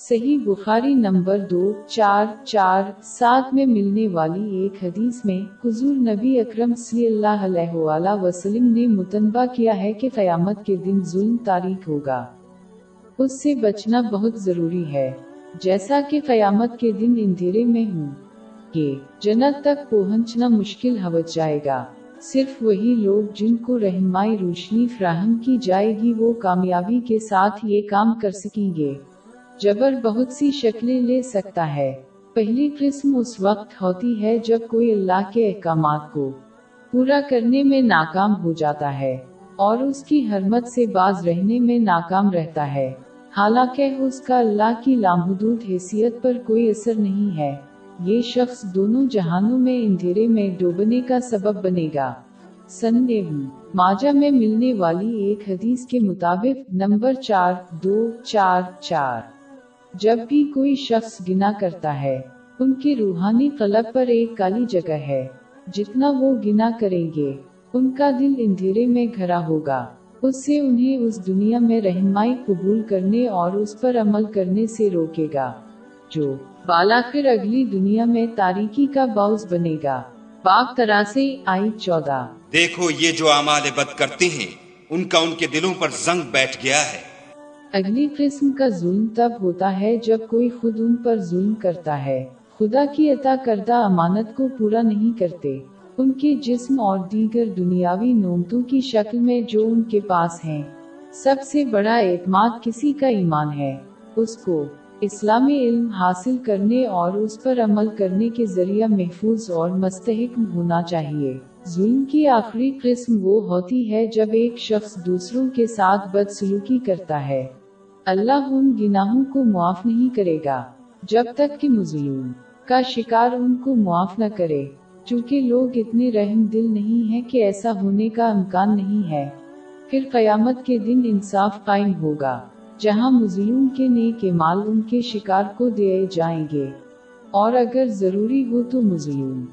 صحیح بخاری نمبر دو، چار چار، سات میں ملنے والی ایک حدیث میں حضور نبی اکرم صلی اللہ علیہ وآلہ وسلم نے متنبہ کیا ہے کہ قیامت کے دن ظلم تاریخ ہوگا۔ اس سے بچنا بہت ضروری ہے۔ جیسا کہ قیامت کے دن اندھیرے میں ہوں کہ جنت تک پہنچنا مشکل ہو جائے گا۔ صرف وہی لوگ جن کو رہنمائی روشنی فراہم کی جائے گی وہ کامیابی کے ساتھ یہ کام کر سکیں گے۔ جبر بہت سی شکلیں لے سکتا ہے۔ پہلی قسم اس وقت ہوتی ہے جب کوئی اللہ کے احکامات کو پورا کرنے میں ناکام ہو جاتا ہے اور اس کی حرمت سے باز رہنے میں ناکام رہتا ہے۔ حالانکہ اس کا اللہ کی لامحدود حیثیت پر کوئی اثر نہیں ہے۔ یہ شخص دونوں جہانوں میں اندھیرے میں ڈوبنے کا سبب بنے گا۔ سن ماجہ میں ملنے والی ایک حدیث کے مطابق نمبر چار، دو، چار چار۔ جب بھی کوئی شخص گنا کرتا ہے، ان کی روحانی قلب پر ایک کالی جگہ ہے۔ جتنا وہ گنا کریں گے، ان کا دل اندھیرے میں گھرا ہوگا۔ اس سے انہیں اس دنیا میں رہنمائی قبول کرنے اور اس پر عمل کرنے سے روکے گا، جو بالاخر اگلی دنیا میں تاریکی کا باؤس بنے گا۔ پاک طرح سے آئی چودہ۔ دیکھو یہ جو اعمال بد کرتے ہیں، ان کا ان کے دلوں پر زنگ بیٹھ گیا ہے۔ اگلی قسم کا ظلم تب ہوتا ہے جب کوئی خود ان پر ظلم کرتا ہے۔ خدا کی عطا کردہ امانت کو پورا نہیں کرتے۔ ان کے جسم اور دیگر دنیاوی نومتوں کی شکل میں جو ان کے پاس ہیں۔ سب سے بڑا اعتماد کسی کا ایمان ہے۔ اس کو اسلامی علم حاصل کرنے اور اس پر عمل کرنے کے ذریعہ محفوظ اور مستحق ہونا چاہیے۔ ظلم کی آخری قسم وہ ہوتی ہے جب ایک شخص دوسروں کے ساتھ بد سلوکی کرتا ہے۔ اللہ ان گناہوں کو معاف نہیں کرے گا، جب تک کہ مظلوم کا شکار ان کو معاف نہ کرے، چونکہ لوگ اتنے رحم دل نہیں ہیں کہ ایسا ہونے کا امکان نہیں ہے۔ پھر قیامت کے دن انصاف قائم ہوگا، جہاں مظلوم کے نیک مال ان کے شکار کو دیے جائیں گے۔ اور اگر ضروری ہو تو مظلوم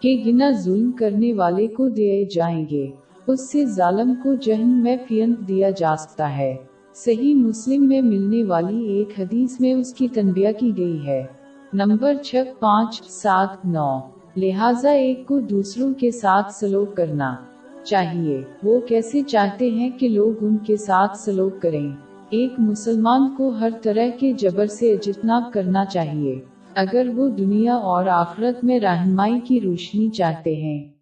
کے گنا ظلم کرنے والے کو دیے جائیں گے، اس سے ظالم کو جہن میں پھینک دیا جا سکتا ہے۔ صحیح مسلم میں ملنے والی ایک حدیث میں اس کی تنبیہ کی گئی ہے۔ نمبر چھ پانچ سات نو۔ لہٰذا ایک کو دوسروں کے ساتھ سلوک کرنا چاہیے۔ وہ کیسے چاہتے ہیں کہ لوگ ان کے ساتھ سلوک کریں؟ ایک مسلمان کو ہر طرح کے جبر سے اجتناب کرنا چاہیے۔ اگر وہ دنیا اور آخرت میں رہنمائی کی روشنی چاہتے ہیں۔